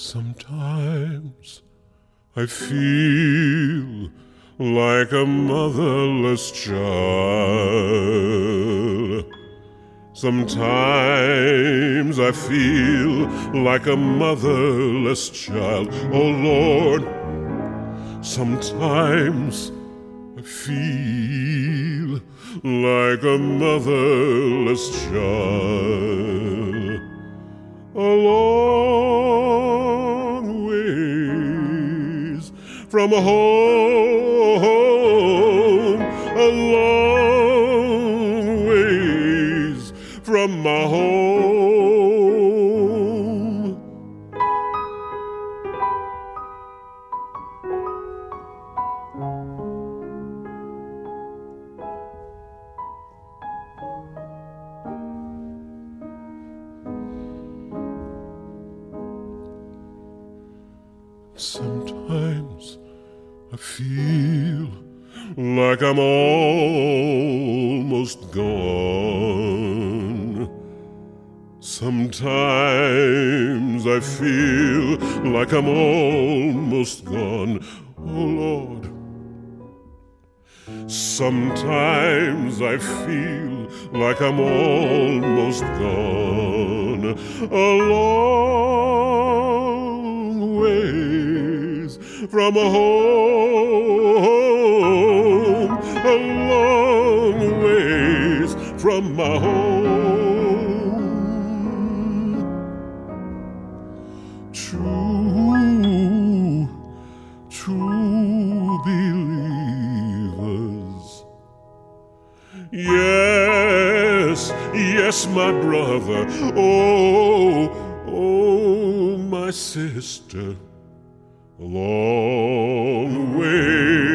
Sometimes I feel like a motherless child. Sometimes I feel like a motherless child. Oh Lord, sometimes I feel like a motherless child. Oh, a long from a home, a long ways from my home. Sometimes I feel like I'm almost gone. Sometimes I feel like I'm almost gone. Oh Lord. Sometimes I feel like I'm almost gone. Oh, A long ways a home. A long ways from my home. True, true believers. Yes, yes, my brother. Oh, oh, my sister. Long way